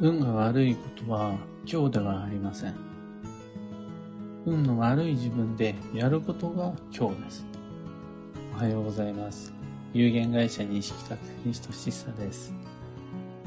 運が悪いことは今日ではありません。運の悪い自分でやることが今日です。おはようございます。有限会社西企画西俊久です。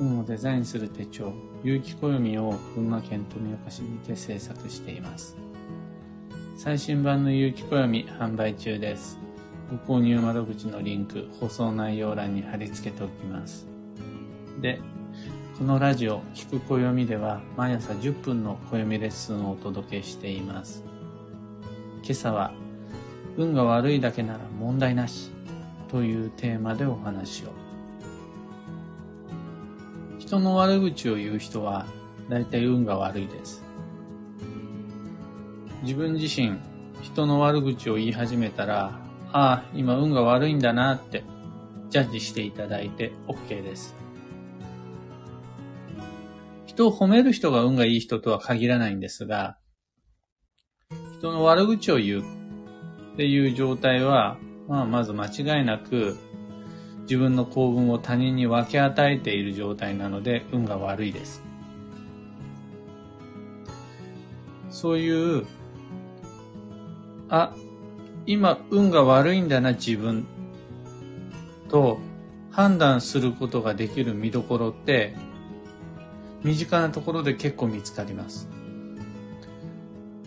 運をデザインする手帳、有機暦を群馬県富岡市にて制作しています。最新版の有機暦販売中です。ご購入窓口のリンク、放送内容欄に貼り付けておきます。で、このラジオ、聞く暦では毎朝10分の暦レッスンをお届けしています。今朝は、運が悪いだけなら問題なしというテーマでお話を。人の悪口を言う人は大体運が悪いです。自分自身、人の悪口を言い始めたら、ああ、今運が悪いんだなってジャッジしていただいて OK です。人を褒める人が運がいい人とは限らないんですが、人の悪口を言うっていう状態は、まあ、まず間違いなく自分の幸運を他人に分け与えている状態なので運が悪いです。そういう、あ、今運が悪いんだな自分と判断することができる見どころって身近なところで結構見つかります。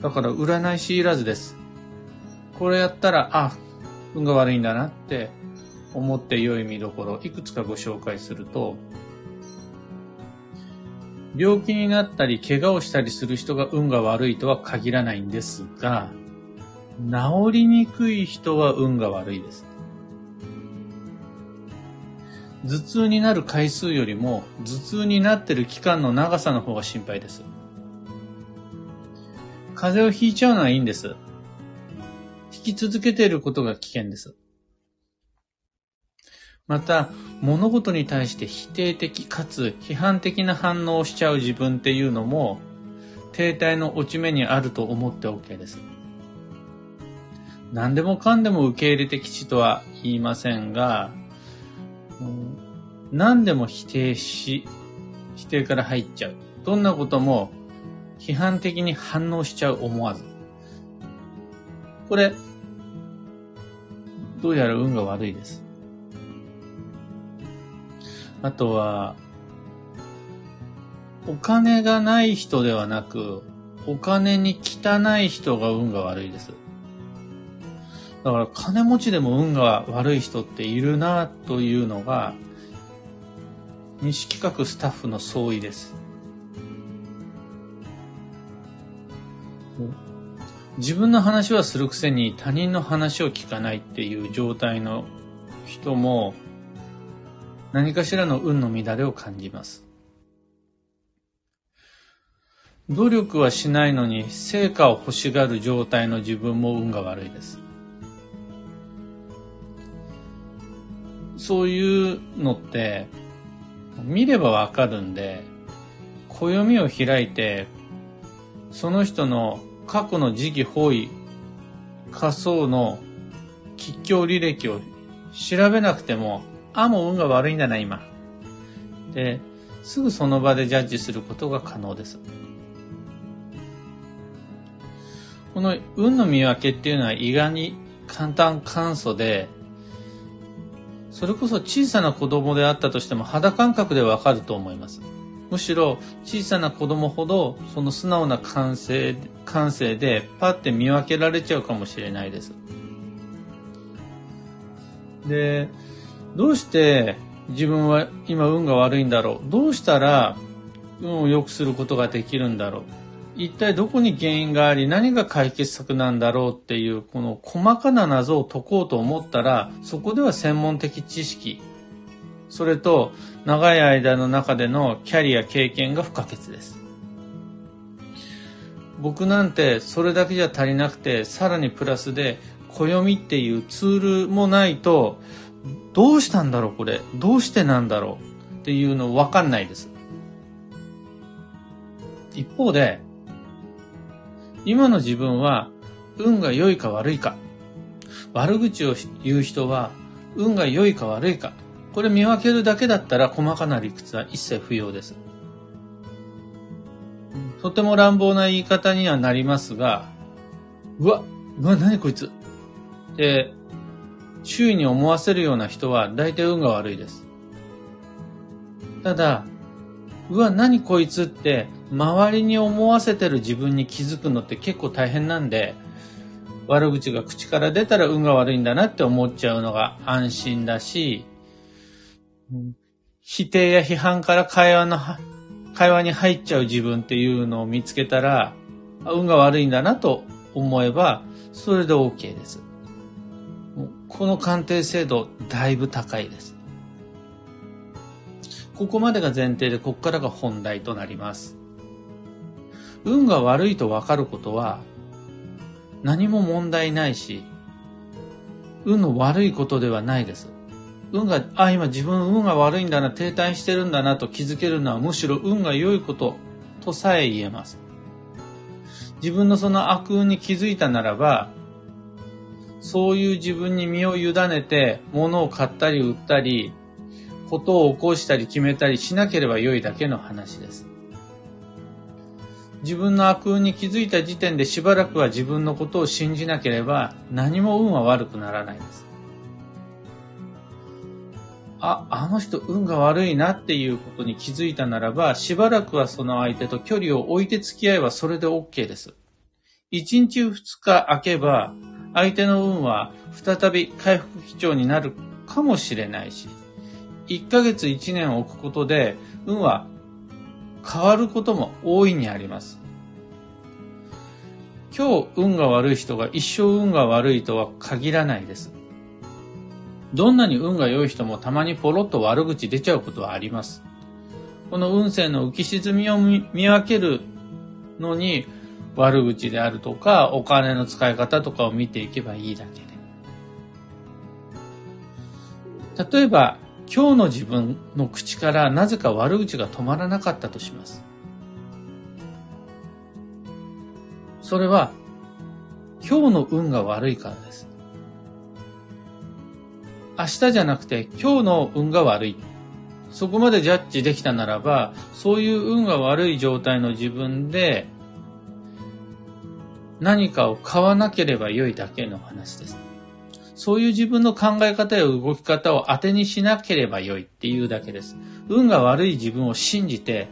だから占い師いらずです。これやったら、あ、運が悪いんだなって思って良い見どころ、いくつかご紹介すると、病気になったり怪我をしたりする人が運が悪いとは限らないんですが、治りにくい人は運が悪いです。頭痛になる回数よりも頭痛になっている期間の長さの方が心配です。風邪をひいちゃうのはいいんです。引き続けていることが危険です。また、物事に対して否定的かつ批判的な反応をしちゃう自分っていうのも、停滞の落ち目にあると思って OK です。何でもかんでも受け入れて吉とは言いませんが、何でも否定し、否定から入っちゃう。どんなことも批判的に反応しちゃう思わず。これ、どうやら運が悪いです。あとは、お金がない人ではなく、お金に汚い人が運が悪いです。だから金持ちでも運が悪い人っているなというのが西企画スタッフの総意です。自分の話はするくせに他人の話を聞かないっていう状態の人も何かしらの運の乱れを感じます。努力はしないのに成果を欲しがる状態の自分も運が悪いです。そういうのって見ればわかるんで、暦を開いて、その人の過去の時期方位、仮想の吉祥履歴を調べなくても、あ、もう運が悪いんだな、今。で、すぐその場でジャッジすることが可能です。この運の見分けっていうのは意外に簡単簡素で、それこそ小さな子供であったとしても肌感覚でわかると思います。むしろ小さな子供ほどその素直な感性感性でパッて見分けられちゃうかもしれないです。で、どうして自分は今運が悪いんだろう？どうしたら運を良くすることができるんだろう？一体どこに原因があり何が解決策なんだろうっていうこの細かな謎を解こうと思ったらそこでは専門的知識それと長い間の中でのキャリア経験が不可欠です。僕なんてそれだけじゃ足りなくてさらにプラスで暦っていうツールもないとどうしたんだろうこれどうしてなんだろうっていうの分かんないです。一方で今の自分は運が良いか悪いか。悪口を言う人は運が良いか悪いか。これ見分けるだけだったら細かな理屈は一切不要です。とても乱暴な言い方にはなりますが、うわ、うわ、何こいつって周囲に思わせるような人は大体運が悪いです。ただ、うわ、何こいつって周りに思わせてる自分に気づくのって結構大変なんで、悪口が口から出たら運が悪いんだなって思っちゃうのが安心だし、否定や批判から会話の、会話に入っちゃう自分っていうのを見つけたら、運が悪いんだなと思えば、それで OK です。この鑑定精度、だいぶ高いです。ここまでが前提で、ここからが本題となります。運が悪いとわかることは、何も問題ないし、運の悪いことではないです。運が、あ、今自分運が悪いんだな、停滞してるんだなと気づけるのはむしろ運が良いこととさえ言えます。自分のその悪運に気づいたならば、そういう自分に身を委ねて物を買ったり売ったり、ことを起こしたり決めたりしなければ良いだけの話です。自分の悪運に気づいた時点でしばらくは自分のことを信じなければ何も運は悪くならないです。あ、あの人運が悪いなっていうことに気づいたならば、しばらくはその相手と距離を置いて付き合えばそれで OK です。1日2日空けば、相手の運は再び回復基調になるかもしれないし、1ヶ月1年置くことで、運は変わることも大いにあります。今日運が悪い人が一生運が悪いとは限らないです。どんなに運が良い人もたまにポロッと悪口出ちゃうことはあります。この運勢の浮き沈みを見分けるのに悪口であるとかお金の使い方とかを見ていけばいいだけで。例えば今日の自分の口からなぜか悪口が止まらなかったとします。それは今日の運が悪いからです。明日じゃなくて今日の運が悪い。そこまでジャッジできたならば、そういう運が悪い状態の自分で何かを買わなければ良いだけの話です。そういう自分の考え方や動き方を当てにしなければ良いっていうだけです。運が悪い自分を信じて、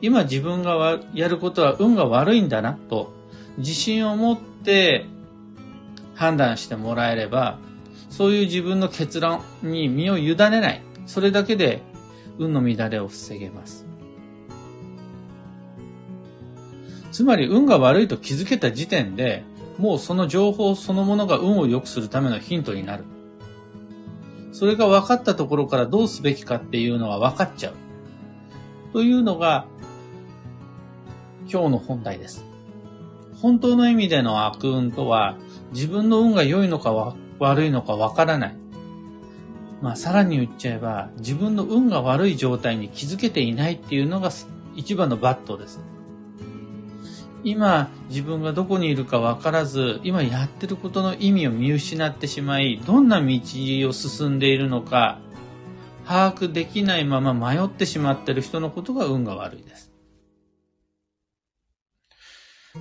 今自分がやることは運が悪いんだなと自信を持って判断してもらえれば、そういう自分の結論に身を委ねない。それだけで運の乱れを防げます。つまり運が悪いと気づけた時点でもうその情報そのものが運を良くするためのヒントになる。それが分かったところからどうすべきかっていうのは分かっちゃう。というのが今日の本題です。本当の意味での悪運とは自分の運が良いのか悪いのか分からない。まあさらに言っちゃえば自分の運が悪い状態に気づけていないっていうのが一番のバットです。今自分がどこにいるか分からず今やってることの意味を見失ってしまいどんな道を進んでいるのか把握できないまま迷ってしまっている人のことが運が悪いです。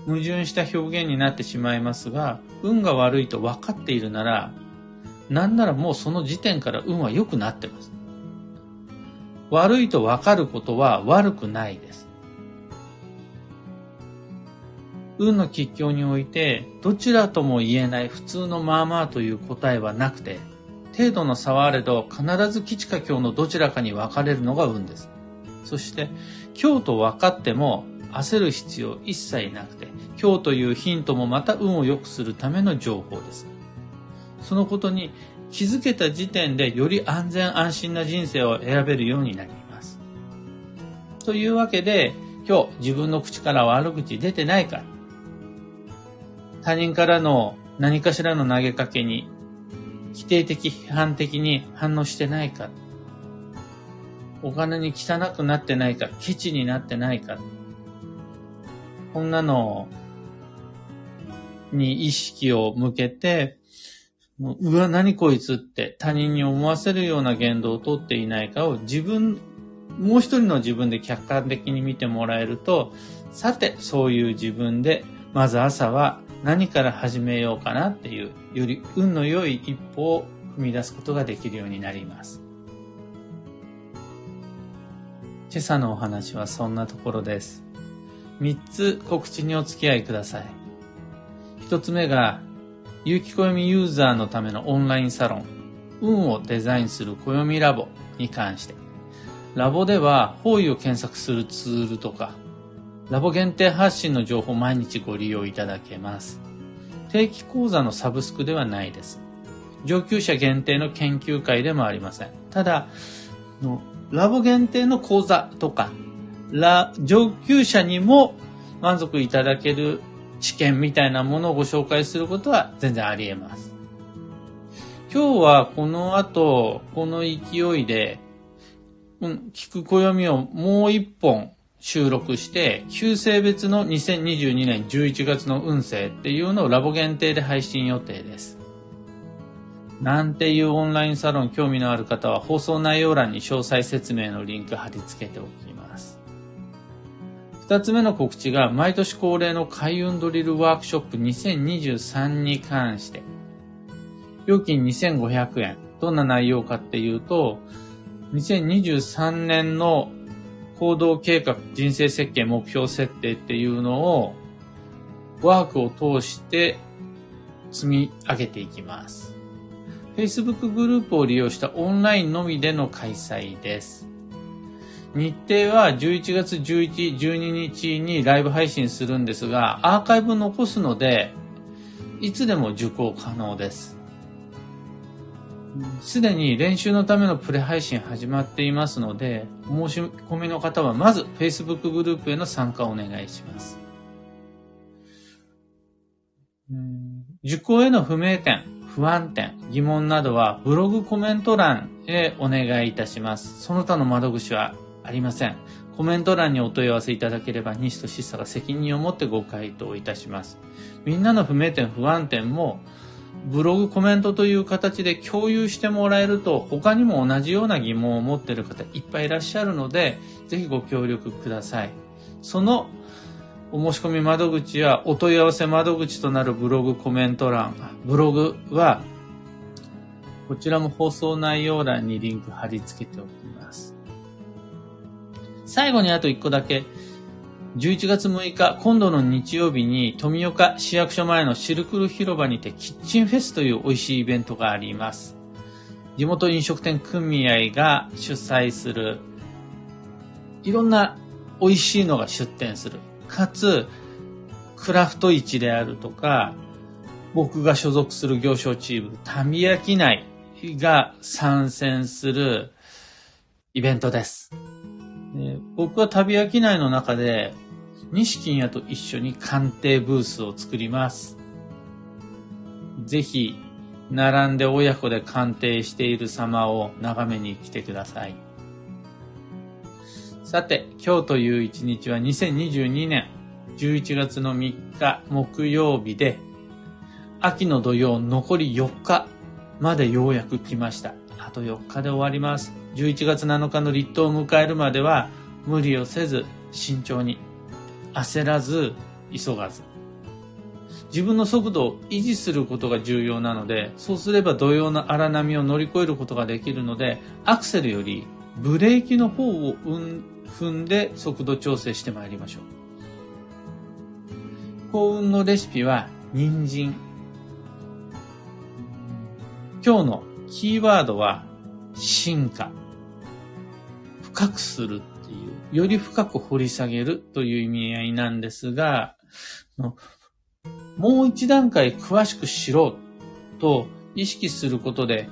矛盾した表現になってしまいますが運が悪いと分かっているならなんならもうその時点から運は良くなってます。悪いと分かることは悪くないです。運の吉凶において、どちらとも言えない普通のまあまあという答えはなくて、程度の差はあれど、必ず吉か凶のどちらかに分かれるのが運です。そして、凶と分かっても焦る必要一切なくて、今日というヒントもまた運を良くするための情報です。そのことに気づけた時点でより安全安心な人生を選べるようになります。というわけで、今日自分の口から悪口出てないか他人からの何かしらの投げかけに否定的、批判的に反応してないか、お金に汚くなってないか、ケチになってないか、こんなのに意識を向けて、うわ、何こいつって他人に思わせるような言動をとっていないかを自分もう一人の自分で客観的に見てもらえると、さて、そういう自分で、まず朝は何から始めようかなっていう、より運の良い一歩を踏み出すことができるようになります。今朝のお話はそんなところです。3つ告知にお付き合いください。1つ目が、有機暦ユーザーのためのオンラインサロン、運をデザインする暦ラボに関して。ラボでは方位を検索するツールとか、ラボ限定発信の情報を毎日ご利用いただけます。定期講座のサブスクではないです。上級者限定の研究会でもありません。ただ、のラボ限定の講座とか、ラ上級者にも満足いただける知見みたいなものをご紹介することは全然あり得ます。今日はこの後、この勢いで、うん、聞く暦をもう一本収録して、旧性別の2022年11月の運勢っていうのをラボ限定で配信予定です。なんていうオンラインサロン興味のある方は放送内容欄に詳細説明のリンク貼り付けておきます。二つ目の告知が毎年恒例の開運ドリルワークショップ2023に関して、料金2500円。どんな内容かっていうと、2023年の行動計画、人生設計、目標設定っていうのをワークを通して積み上げていきます。Facebook グループを利用したオンラインのみでの開催です。日程は11月11、12日にライブ配信するんですが、アーカイブ残すので、いつでも受講可能です。すでに練習のためのプレ配信始まっていますので、申し込みの方はまず Facebook グループへの参加をお願いします。受講への不明点、不安点、疑問などはブログコメント欄へお願いいたします。その他の窓口はありません。コメント欄にお問い合わせいただければ西としさが責任を持ってご回答いたします。みんなの不明点、不安点もブログコメントという形で共有してもらえると他にも同じような疑問を持っている方いっぱいいらっしゃるのでぜひご協力ください。そのお申し込み窓口やお問い合わせ窓口となるブログコメント欄、ブログはこちらも放送内容欄にリンク貼り付けておきます。最後にあと1個だけ11月6日、今度の日曜日に富岡市役所前のシルクル広場にてキッチンフェスという美味しいイベントがあります。地元飲食店組合が主催する、いろんな美味しいのが出店する。かつ、クラフト市であるとか、僕が所属する行商チーム、タミヤキ内が参戦するイベントです。僕は旅商いの中で西金屋と一緒に鑑定ブースを作ります。ぜひ、並んで親子で鑑定している様を眺めに来てください。さて、今日という一日は2022年11月の3日木曜日で、秋の土曜残り4日までようやく来ました。あと4日で終わります。11月7日の立冬を迎えるまでは無理をせず慎重に焦らず急がず。自分の速度を維持することが重要なのでそうすれば土曜の荒波を乗り越えることができるのでアクセルよりブレーキの方を踏んで速度調整してまいりましょう。幸運のレシピは人参。今日のキーワードは進化。深くする。より深く掘り下げるという意味合いなんですが、もう一段階詳しく知ろうと意識することで、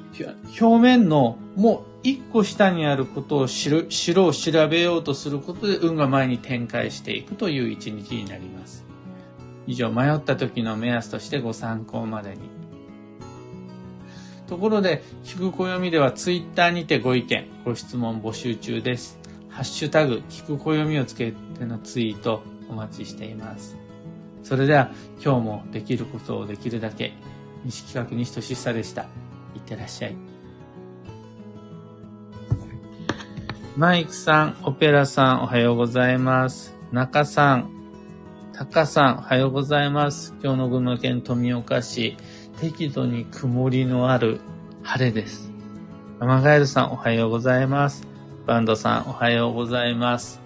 表面のもう一個下にあることを知る、知ろう、調べようとすることで運が前に展開していくという一日になります。以上、迷った時の目安としてご参考までに。ところで、聞く暦ではツイッターにてご意見、ご質問募集中です。ハッシュタグ、聞く暦をつけてのツイートお待ちしています。それでは今日もできることをできるだけ、西企画西俊久でした。いってらっしゃい。マイクさん、オペラさん、おはようございます。中さん、タカさん、おはようございます。今日の群馬県富岡市、適度に曇りのある晴れです。アマガエルさん、おはようございます。バンドさん、おはようございます。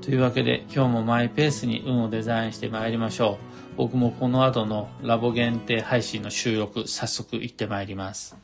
というわけで、今日もマイペースに運をデザインしてまいりましょう。僕もこの後のラボ限定配信の収録、早速行ってまいります。